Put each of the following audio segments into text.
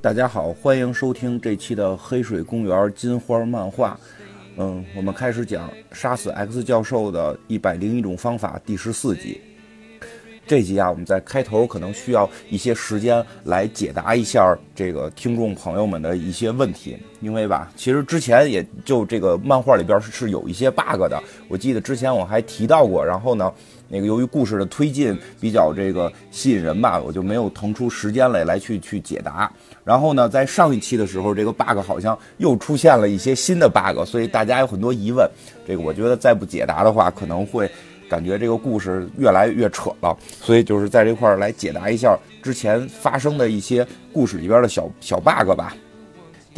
大家好，欢迎收听这期的《黑水公园金花漫画》。嗯，我们开始讲《杀死 X 教授的一百零一种方法》第十四集。这集啊，我们在开头可能需要一些时间来解答一下这个听众朋友们的一些问题，因为吧，其实之前也就这个漫画里边是是有一些 bug 的。我记得之前我还提到过，然后呢，那个由于故事的推进比较这个吸引人吧，我就没有腾出时间来来去去解答。然后呢，在上一期的时候，这个 bug 好像又出现了一些新的 bug，所以大家有很多疑问。这个我觉得再不解答的话，可能会。感觉这个故事越来越扯了，所以就是在这块儿来解答一下之前发生的一些故事里边的小小 bug 吧。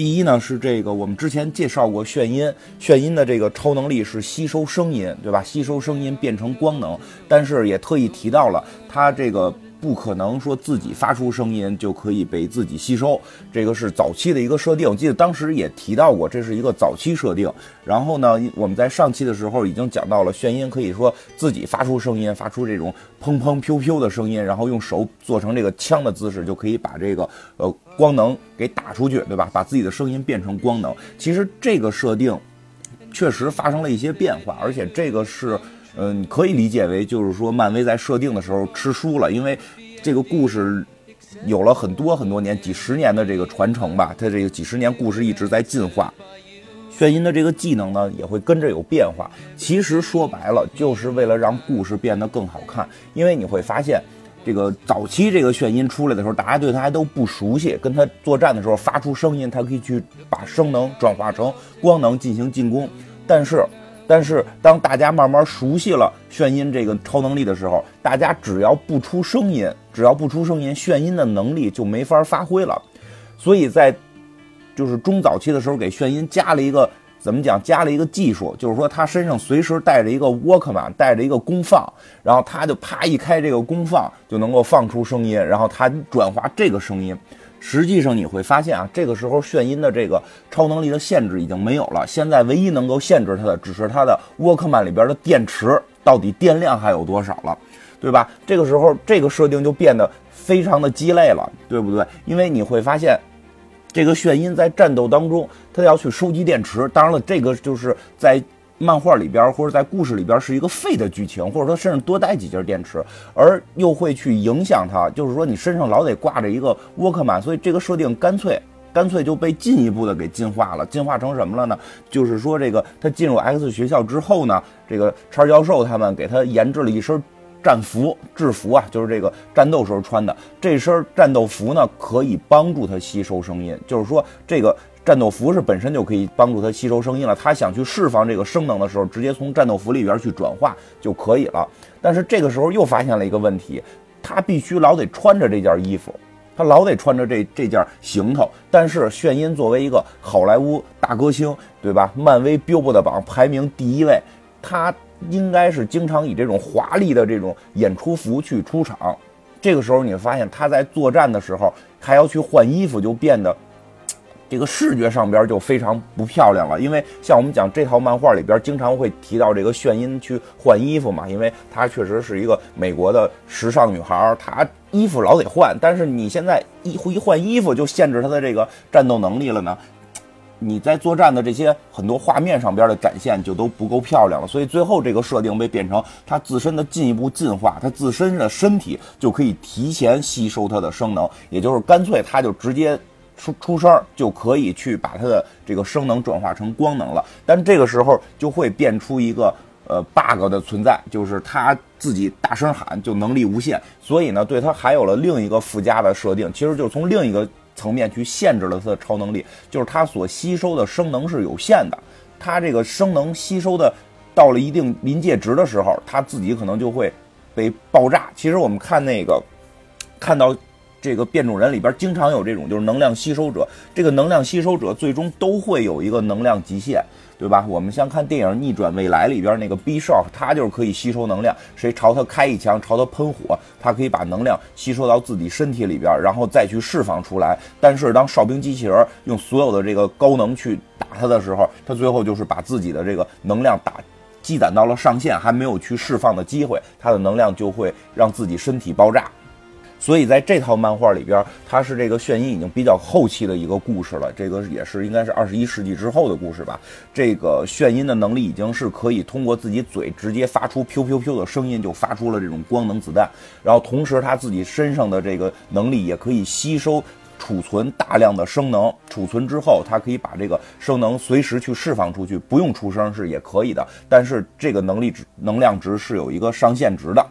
第一呢是这个我们之前介绍过炫音，炫音的这个超能力是吸收声音，对吧？吸收声音变成光能，但是也特意提到了它这个。不可能说自己发出声音就可以被自己吸收，这个是早期的一个设定。我记得当时也提到过，这是一个早期设定。然后呢，我们在上期的时候已经讲到了，眩音可以说自己发出声音，发出这种砰砰噗噗的声音，然后用手做成这个枪的姿势，就可以把这个呃光能给打出去，对吧？把自己的声音变成光能。其实这个设定确实发生了一些变化，而且这个是。嗯，可以理解为就是说，漫威在设定的时候吃书了，因为这个故事有了很多很多年、几十年的这个传承吧，它这个几十年故事一直在进化，眩音的这个技能呢也会跟着有变化。其实说白了，就是为了让故事变得更好看。因为你会发现，这个早期这个眩音出来的时候，大家对它还都不熟悉，跟它作战的时候发出声音，它可以去把声能转化成光能进行进攻，但是。但是，当大家慢慢熟悉了炫音这个超能力的时候，大家只要不出声音，只要不出声音，炫音的能力就没法发挥了。所以在就是中早期的时候，给炫音加了一个怎么讲？加了一个技术，就是说他身上随时带着一个沃克曼，带着一个功放，然后他就啪一开这个功放，就能够放出声音，然后他转化这个声音。实际上你会发现啊，这个时候眩音的这个超能力的限制已经没有了。现在唯一能够限制它的，只是它的沃克曼里边的电池到底电量还有多少了，对吧？这个时候这个设定就变得非常的鸡肋了，对不对？因为你会发现，这个眩音在战斗当中，他要去收集电池。当然了，这个就是在。漫画里边或者在故事里边是一个废的剧情，或者说身上多带几节电池，而又会去影响他，就是说你身上老得挂着一个沃克曼，所以这个设定干脆干脆就被进一步的给进化了，进化成什么了呢？就是说这个他进入 X 学校之后呢，这个叉教授他们给他研制了一身战服制服啊，就是这个战斗时候穿的这身战斗服呢，可以帮助他吸收声音，就是说这个。战斗服是本身就可以帮助他吸收声音了，他想去释放这个声能的时候，直接从战斗服里边去转化就可以了。但是这个时候又发现了一个问题，他必须老得穿着这件衣服，他老得穿着这这件行头。但是炫音作为一个好莱坞大歌星，对吧？漫威 Billboard 榜排名第一位，他应该是经常以这种华丽的这种演出服去出场。这个时候你会发现他在作战的时候还要去换衣服，就变得。这个视觉上边就非常不漂亮了，因为像我们讲这套漫画里边经常会提到这个炫音去换衣服嘛，因为她确实是一个美国的时尚女孩，她衣服老得换，但是你现在一一换衣服就限制她的这个战斗能力了呢，你在作战的这些很多画面上边的展现就都不够漂亮了，所以最后这个设定被变成它自身的进一步进化，它自身的身体就可以提前吸收它的声能，也就是干脆它就直接。出出声就可以去把它的这个声能转化成光能了，但这个时候就会变出一个呃 bug 的存在，就是他自己大声喊就能力无限，所以呢，对他还有了另一个附加的设定，其实就从另一个层面去限制了他的超能力，就是他所吸收的生能是有限的，他这个生能吸收的到了一定临界值的时候，他自己可能就会被爆炸。其实我们看那个看到。这个变种人里边经常有这种，就是能量吸收者。这个能量吸收者最终都会有一个能量极限，对吧？我们像看电影《逆转未来》里边那个 B Shock，他就是可以吸收能量，谁朝他开一枪，朝他喷火，他可以把能量吸收到自己身体里边，然后再去释放出来。但是当哨兵机器人用所有的这个高能去打他的时候，他最后就是把自己的这个能量打积攒到了上限，还没有去释放的机会，他的能量就会让自己身体爆炸。所以在这套漫画里边，它是这个炫音已经比较后期的一个故事了。这个也是应该是二十一世纪之后的故事吧。这个炫音的能力已经是可以通过自己嘴直接发出“噗噗噗”的声音，就发出了这种光能子弹。然后同时他自己身上的这个能力也可以吸收、储存大量的声能。储存之后，它可以把这个声能随时去释放出去，不用出声是也可以的。但是这个能力值、能量值是有一个上限值的。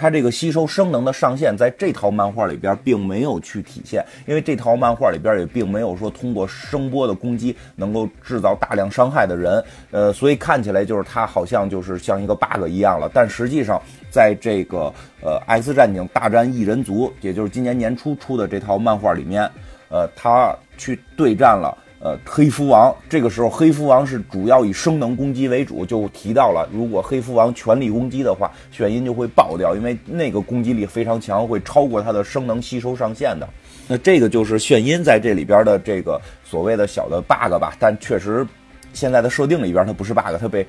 它这个吸收声能的上限，在这套漫画里边并没有去体现，因为这套漫画里边也并没有说通过声波的攻击能够制造大量伤害的人，呃，所以看起来就是它好像就是像一个 bug 一样了。但实际上，在这个呃《X 战警大战异人族》，也就是今年年初出的这套漫画里面，呃，他去对战了。呃，黑蝠王这个时候，黑蝠王是主要以声能攻击为主，就提到了，如果黑蝠王全力攻击的话，眩音就会爆掉，因为那个攻击力非常强，会超过它的声能吸收上限的。那这个就是眩音在这里边的这个所谓的小的 bug 吧，但确实现在的设定里边它不是 bug，它被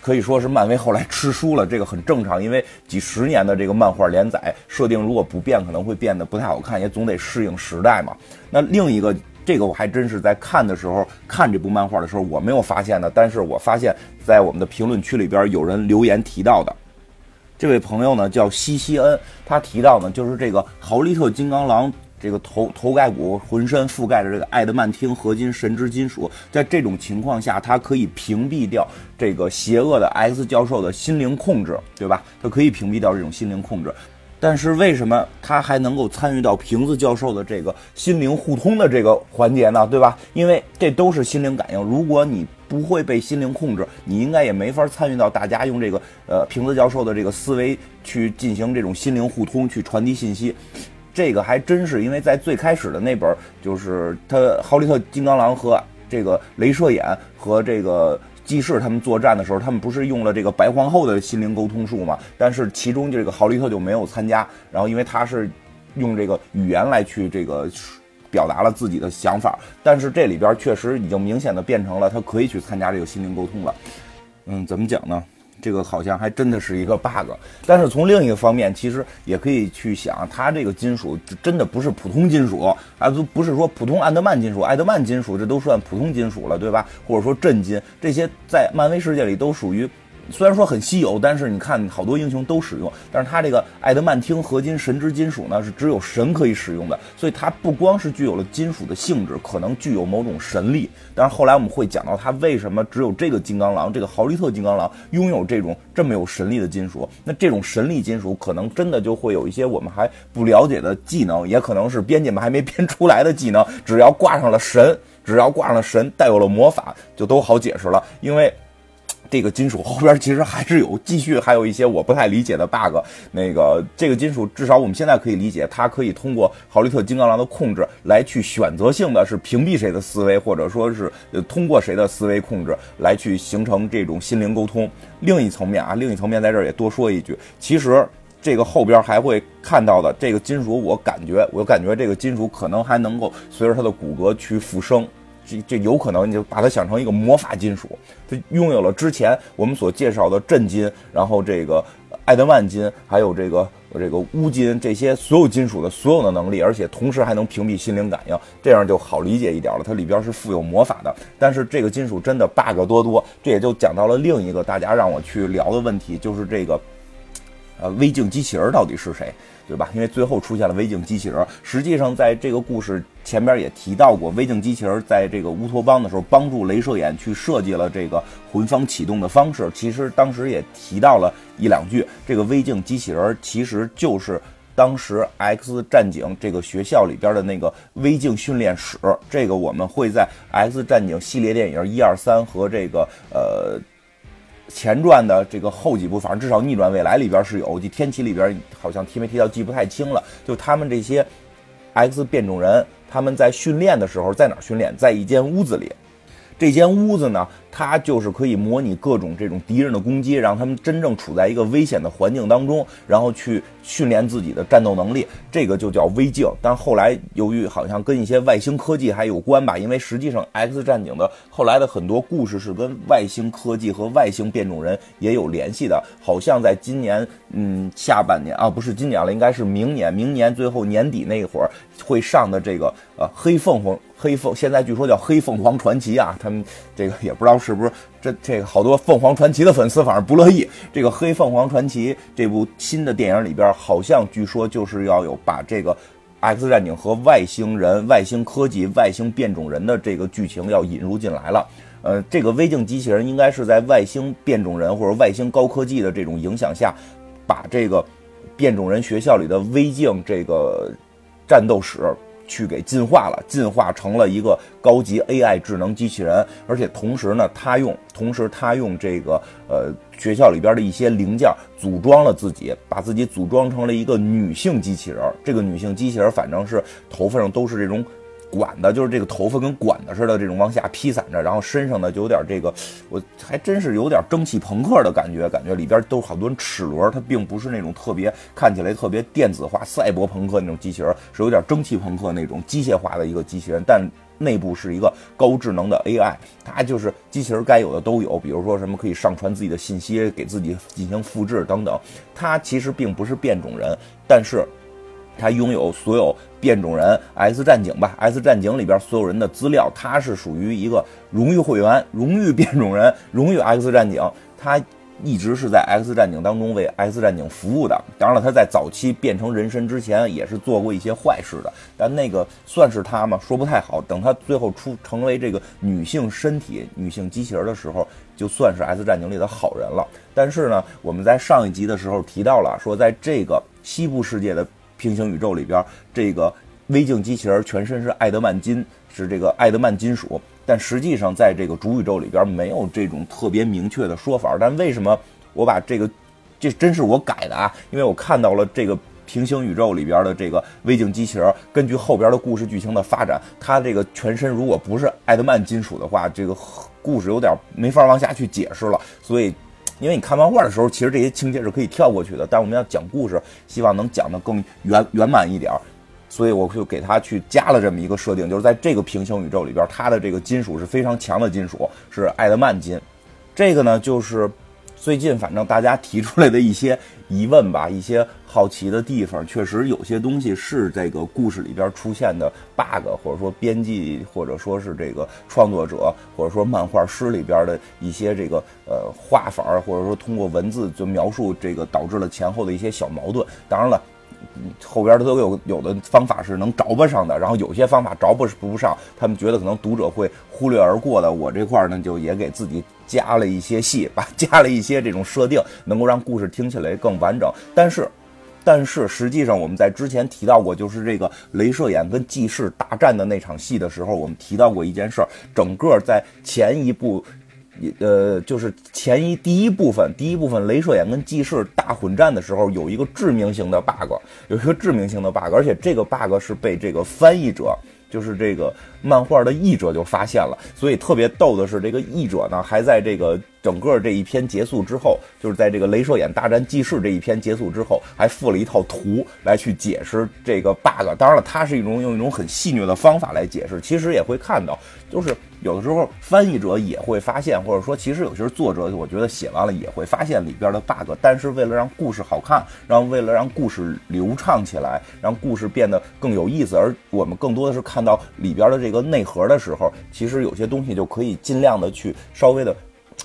可以说是漫威后来吃书了，这个很正常，因为几十年的这个漫画连载设定如果不变，可能会变得不太好看，也总得适应时代嘛。那另一个。这个我还真是在看的时候，看这部漫画的时候我没有发现的，但是我发现，在我们的评论区里边有人留言提到的，这位朋友呢叫西西恩，他提到呢就是这个豪利特金刚狼这个头头盖骨浑身覆盖着这个艾德曼汀合金神之金属，在这种情况下，它可以屏蔽掉这个邪恶的 X 教授的心灵控制，对吧？它可以屏蔽掉这种心灵控制。但是为什么他还能够参与到瓶子教授的这个心灵互通的这个环节呢？对吧？因为这都是心灵感应。如果你不会被心灵控制，你应该也没法参与到大家用这个呃瓶子教授的这个思维去进行这种心灵互通，去传递信息。这个还真是因为在最开始的那本，就是他豪利特金刚狼和这个镭射眼和这个。记事他们作战的时候，他们不是用了这个白皇后的心灵沟通术嘛？但是其中这个豪利特就没有参加。然后因为他是用这个语言来去这个表达了自己的想法，但是这里边确实已经明显的变成了他可以去参加这个心灵沟通了。嗯，怎么讲呢？这个好像还真的是一个 bug，但是从另一个方面，其实也可以去想，它这个金属真的不是普通金属，啊，都不是说普通安德曼金属，安德曼金属这都算普通金属了，对吧？或者说震金，这些在漫威世界里都属于。虽然说很稀有，但是你看好多英雄都使用。但是它这个艾德曼汀合金神之金属呢，是只有神可以使用的，所以它不光是具有了金属的性质，可能具有某种神力。但是后来我们会讲到它为什么只有这个金刚狼，这个豪利特金刚狼拥有这种这么有神力的金属。那这种神力金属可能真的就会有一些我们还不了解的技能，也可能是编辑们还没编出来的技能。只要挂上了神，只要挂上了神，带有了魔法，就都好解释了，因为。这个金属后边其实还是有继续，还有一些我不太理解的 bug。那个这个金属至少我们现在可以理解，它可以通过豪利特金刚狼的控制来去选择性的是屏蔽谁的思维，或者说是通过谁的思维控制来去形成这种心灵沟通。另一层面啊，另一层面在这儿也多说一句，其实这个后边还会看到的这个金属，我感觉我感觉这个金属可能还能够随着它的骨骼去复生。这这有可能，你就把它想成一个魔法金属，它拥有了之前我们所介绍的震金，然后这个艾德曼金，还有这个这个钨金这些所有金属的所有的能力，而且同时还能屏蔽心灵感应，这样就好理解一点了。它里边是富有魔法的，但是这个金属真的 bug 多多，这也就讲到了另一个大家让我去聊的问题，就是这个呃微镜机器人到底是谁？对吧？因为最后出现了微镜机器人，实际上在这个故事前边也提到过，微镜机器人在这个乌托邦的时候帮助镭射眼去设计了这个魂方启动的方式。其实当时也提到了一两句，这个微镜机器人其实就是当时 X 战警这个学校里边的那个微镜训练室。这个我们会在 X 战警系列电影一二三和这个呃。前传的这个后几部，反正至少逆转未来里边是有，就天启里边好像提没提到，记不太清了。就他们这些 X 变种人，他们在训练的时候在哪训练？在一间屋子里。这间屋子呢，它就是可以模拟各种这种敌人的攻击，让他们真正处在一个危险的环境当中，然后去训练自己的战斗能力。这个就叫微镜。但后来由于好像跟一些外星科技还有关吧，因为实际上《X 战警》的后来的很多故事是跟外星科技和外星变种人也有联系的。好像在今年，嗯，下半年啊，不是今年了，应该是明年，明年最后年底那会儿会上的这个呃黑凤凰。黑凤现在据说叫黑凤凰传奇啊，他们这个也不知道是不是这这个好多凤凰传奇的粉丝反正不乐意。这个黑凤凰传奇这部新的电影里边，好像据说就是要有把这个 X 战警和外星人、外星科技、外星变种人的这个剧情要引入进来了。呃，这个微镜机器人应该是在外星变种人或者外星高科技的这种影响下，把这个变种人学校里的微镜这个战斗史。去给进化了，进化成了一个高级 AI 智能机器人，而且同时呢，他用同时他用这个呃学校里边的一些零件组装了自己，把自己组装成了一个女性机器人。这个女性机器人反正是头发上都是这种。管的，就是这个头发跟管子似的，这种往下披散着，然后身上呢就有点这个，我还真是有点蒸汽朋克的感觉，感觉里边都是好多齿轮，它并不是那种特别看起来特别电子化、赛博朋克那种机器人，是有点蒸汽朋克那种机械化的一个机器人，但内部是一个高智能的 AI，它就是机器人该有的都有，比如说什么可以上传自己的信息，给自己进行复制等等，它其实并不是变种人，但是。他拥有所有变种人 X 战警吧，X 战警里边所有人的资料，他是属于一个荣誉会员、荣誉变种人、荣誉 X 战警。他一直是在 X 战警当中为 X 战警服务的。当然了，他在早期变成人身之前也是做过一些坏事的，但那个算是他吗？说不太好。等他最后出成为这个女性身体、女性机器人的时候，就算是 X 战警里的好人了。但是呢，我们在上一集的时候提到了，说在这个西部世界的。平行宇宙里边，这个微镜机器人全身是爱德曼金，是这个爱德曼金属。但实际上，在这个主宇宙里边没有这种特别明确的说法。但为什么我把这个，这真是我改的啊？因为我看到了这个平行宇宙里边的这个微镜机器人，根据后边的故事剧情的发展，它这个全身如果不是爱德曼金属的话，这个故事有点没法往下去解释了。所以。因为你看漫画的时候，其实这些情节是可以跳过去的，但我们要讲故事，希望能讲得更圆圆满一点儿，所以我就给他去加了这么一个设定，就是在这个平行宇宙里边，它的这个金属是非常强的金属，是爱德曼金，这个呢就是。最近反正大家提出来的一些疑问吧，一些好奇的地方，确实有些东西是这个故事里边出现的 bug，或者说编辑，或者说是这个创作者，或者说漫画师里边的一些这个呃画法，或者说通过文字就描述这个导致了前后的一些小矛盾。当然了。后边的都有有的方法是能着不上的，然后有些方法着不不上，他们觉得可能读者会忽略而过的。我这块呢，就也给自己加了一些戏，把加了一些这种设定，能够让故事听起来更完整。但是，但是实际上我们在之前提到过，就是这个镭射眼跟纪事大战的那场戏的时候，我们提到过一件事儿，整个在前一部。呃，就是前一第一部分，第一部分镭射眼跟纪事大混战的时候，有一个致命性的 bug，有一个致命性的 bug，而且这个 bug 是被这个翻译者，就是这个漫画的译者就发现了，所以特别逗的是，这个译者呢还在这个。整个这一篇结束之后，就是在这个镭射眼大战记事这一篇结束之后，还附了一套图来去解释这个 bug。当然了，它是一种用一种很戏谑的方法来解释。其实也会看到，就是有的时候翻译者也会发现，或者说其实有些作者，我觉得写完了也会发现里边的 bug。但是为了让故事好看，让为了让故事流畅起来，让故事变得更有意思，而我们更多的是看到里边的这个内核的时候，其实有些东西就可以尽量的去稍微的。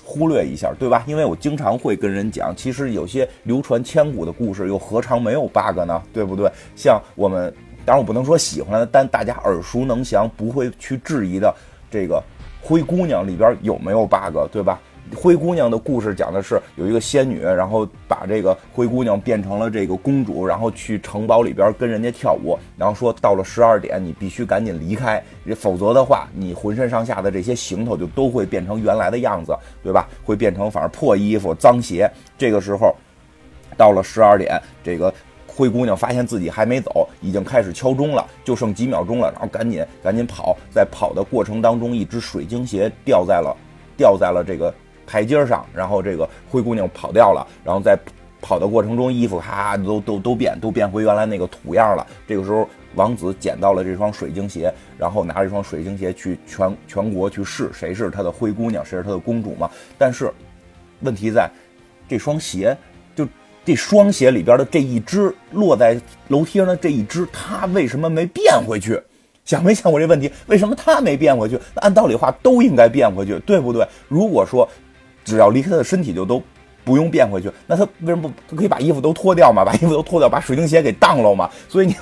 忽略一下，对吧？因为我经常会跟人讲，其实有些流传千古的故事，又何尝没有 bug 呢？对不对？像我们，当然我不能说喜欢的，但大家耳熟能详，不会去质疑的这个灰姑娘里边有没有 bug，对吧？灰姑娘的故事讲的是有一个仙女，然后把这个灰姑娘变成了这个公主，然后去城堡里边跟人家跳舞，然后说到了十二点你必须赶紧离开，否则的话你浑身上下的这些行头就都会变成原来的样子，对吧？会变成反正破衣服、脏鞋。这个时候到了十二点，这个。灰姑娘发现自己还没走，已经开始敲钟了，就剩几秒钟了，然后赶紧赶紧跑，在跑的过程当中，一只水晶鞋掉在了掉在了这个台阶上，然后这个灰姑娘跑掉了，然后在跑的过程中，衣服哈都都都变都变回原来那个土样了。这个时候，王子捡到了这双水晶鞋，然后拿着这双水晶鞋去全全国去试，谁是他的灰姑娘，谁是他的公主嘛？但是问题在，这双鞋。这双鞋里边的这一只落在楼梯上的这一只，它为什么没变回去？想没想过这问题？为什么它没变回去？那按道理话都应该变回去，对不对？如果说只要离开他的身体就都不用变回去，那他为什么不他可以把衣服都脱掉嘛？把衣服都脱掉，把水晶鞋给当了嘛？所以你。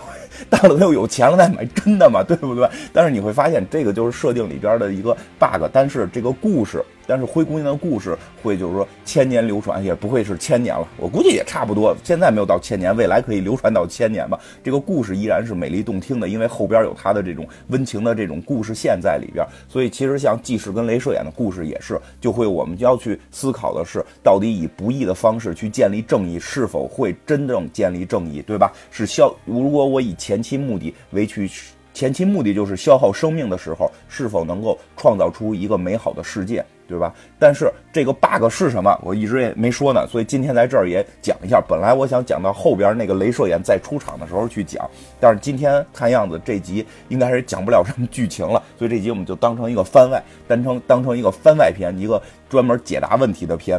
当了他又有钱了，再买真的嘛，对不对？但是你会发现，这个就是设定里边的一个 bug。但是这个故事，但是灰姑娘的故事会就是说千年流传，也不会是千年了。我估计也差不多，现在没有到千年，未来可以流传到千年吧。这个故事依然是美丽动听的，因为后边有它的这种温情的这种故事线在里边。所以其实像纪实跟镭射眼的故事也是，就会我们就要去思考的是，到底以不义的方式去建立正义，是否会真正建立正义，对吧？是消，如果我以。前期目的为去，前期目的就是消耗生命的时候，是否能够创造出一个美好的世界，对吧？但是这个 bug 是什么？我一直也没说呢，所以今天在这儿也讲一下。本来我想讲到后边那个镭射眼再出场的时候去讲，但是今天看样子这集应该是讲不了什么剧情了，所以这集我们就当成一个番外，当成当成一个番外篇，一个专门解答问题的篇。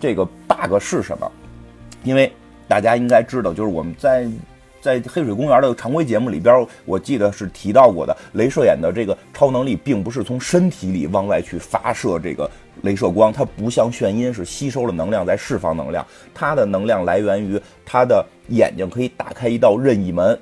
这个 bug 是什么？因为大家应该知道，就是我们在。在黑水公园的常规节目里边，我记得是提到过的，镭射眼的这个超能力并不是从身体里往外去发射这个镭射光，它不像眩晕是吸收了能量再释放能量，它的能量来源于它的眼睛可以打开一道任意门，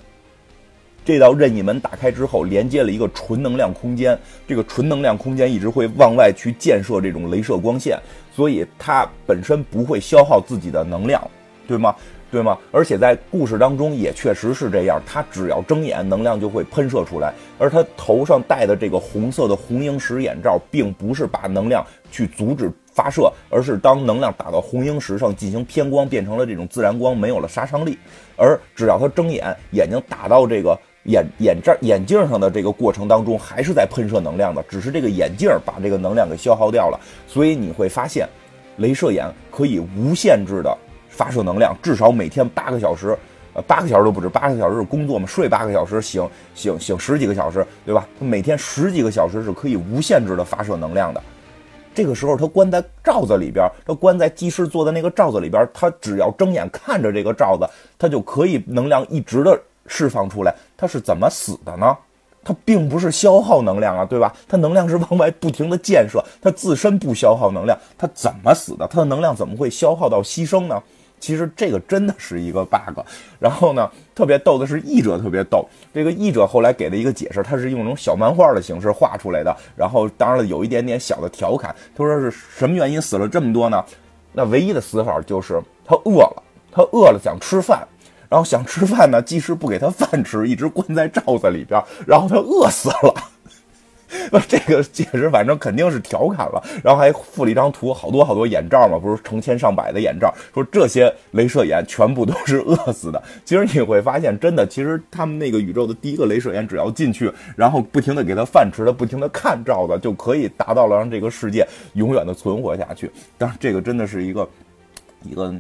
这道任意门打开之后连接了一个纯能量空间，这个纯能量空间一直会往外去建设这种镭射光线，所以它本身不会消耗自己的能量，对吗？对吗？而且在故事当中也确实是这样，他只要睁眼，能量就会喷射出来。而他头上戴的这个红色的红萤石眼罩，并不是把能量去阻止发射，而是当能量打到红萤石上进行偏光，变成了这种自然光，没有了杀伤力。而只要他睁眼，眼睛打到这个眼眼罩眼镜上的这个过程当中，还是在喷射能量的，只是这个眼镜把这个能量给消耗掉了。所以你会发现，镭射眼可以无限制的。发射能量至少每天八个小时，呃，八个小时都不止，八个小时是工作嘛，睡八个小时，醒醒醒十几个小时，对吧？每天十几个小时是可以无限制的发射能量的。这个时候他关在罩子里边，他关在技师做的那个罩子里边，他只要睁眼看着这个罩子，他就可以能量一直的释放出来。他是怎么死的呢？他并不是消耗能量啊，对吧？他能量是往外不停的建设，他自身不消耗能量，他怎么死的？他的能量怎么会消耗到牺牲呢？其实这个真的是一个 bug，然后呢，特别逗的是译者特别逗，这个译者后来给了一个解释，他是用那种小漫画的形式画出来的，然后当然了有一点点小的调侃，他说是什么原因死了这么多呢？那唯一的死法就是他饿了，他饿了想吃饭，然后想吃饭呢，技师不给他饭吃，一直关在罩子里边，然后他饿死了。不，这个解释反正肯定是调侃了，然后还附了一张图，好多好多眼罩嘛，不是成千上百的眼罩，说这些镭射眼全部都是饿死的。其实你会发现，真的，其实他们那个宇宙的第一个镭射眼，只要进去，然后不停的给他饭吃，他不停的看罩子，就可以达到了让这个世界永远的存活下去。当然，这个真的是一个一个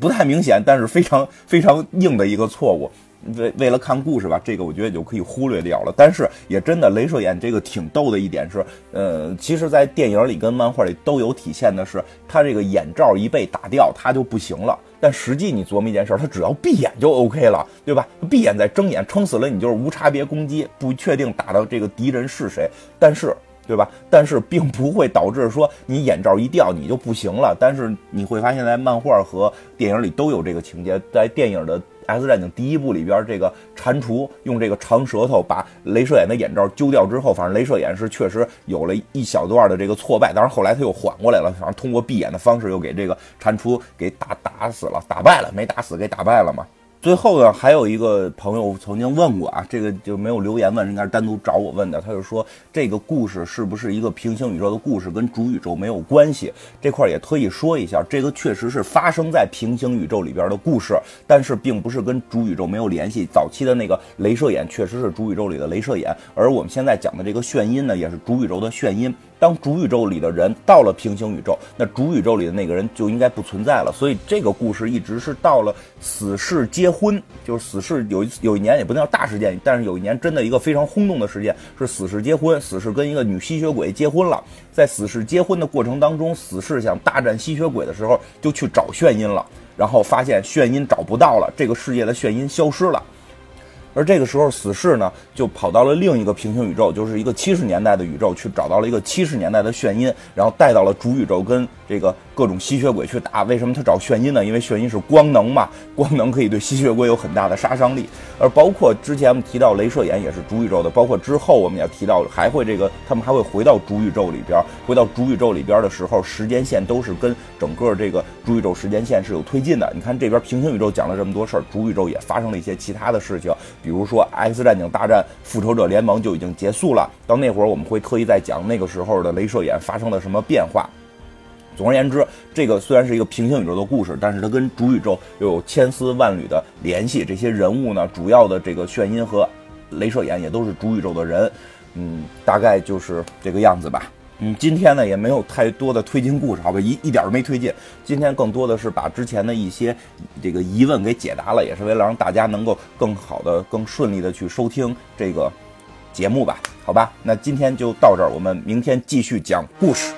不太明显，但是非常非常硬的一个错误。为为了看故事吧，这个我觉得就可以忽略掉了。但是也真的，镭射眼这个挺逗的一点是，呃，其实，在电影里跟漫画里都有体现的是，他这个眼罩一被打掉，他就不行了。但实际你琢磨一件事，他只要闭眼就 OK 了，对吧？闭眼再睁眼，撑死了你就是无差别攻击，不确定打到这个敌人是谁，但是，对吧？但是并不会导致说你眼罩一掉你就不行了。但是你会发现在漫画和电影里都有这个情节，在电影的。《X 战警》第一部里边，这个蟾蜍用这个长舌头把镭射眼的眼罩揪掉之后，反正镭射眼是确实有了一小段的这个挫败。当然后来他又缓过来了，反正通过闭眼的方式又给这个蟾蜍给打打死了，打败了，没打死，给打败了嘛。最后呢，还有一个朋友曾经问过啊，这个就没有留言问，应该是单独找我问的。他就说这个故事是不是一个平行宇宙的故事，跟主宇宙没有关系？这块儿也特意说一下，这个确实是发生在平行宇宙里边的故事，但是并不是跟主宇宙没有联系。早期的那个镭射眼确实是主宇宙里的镭射眼，而我们现在讲的这个眩音呢，也是主宇宙的眩音。当主宇宙里的人到了平行宇宙，那主宇宙里的那个人就应该不存在了。所以这个故事一直是到了死侍结婚，就是死侍有一有一年也不能叫大事件，但是有一年真的一个非常轰动的事件是死侍结婚，死侍跟一个女吸血鬼结婚了。在死侍结婚的过程当中，死侍想大战吸血鬼的时候，就去找眩音了，然后发现眩音找不到了，这个世界的眩音消失了。而这个时候，死侍呢就跑到了另一个平行宇宙，就是一个七十年代的宇宙，去找到了一个七十年代的眩音，然后带到了主宇宙跟这个。各种吸血鬼去打，为什么他找眩音呢？因为眩音是光能嘛，光能可以对吸血鬼有很大的杀伤力。而包括之前我们提到镭射眼也是主宇宙的，包括之后我们也提到还会这个，他们还会回到主宇宙里边，回到主宇宙里边的时候，时间线都是跟整个这个主宇宙时间线是有推进的。你看这边平行宇宙讲了这么多事儿，主宇宙也发生了一些其他的事情，比如说 X 战警大战复仇者联盟就已经结束了，到那会儿我们会特意再讲那个时候的镭射眼发生了什么变化。总而言之，这个虽然是一个平行宇宙的故事，但是它跟主宇宙又有千丝万缕的联系。这些人物呢，主要的这个眩音和镭射眼也都是主宇宙的人，嗯，大概就是这个样子吧。嗯，今天呢也没有太多的推进故事，好吧，一一点都没推进。今天更多的是把之前的一些这个疑问给解答了，也是为了让大家能够更好的、更顺利的去收听这个节目吧，好吧。那今天就到这儿，我们明天继续讲故事。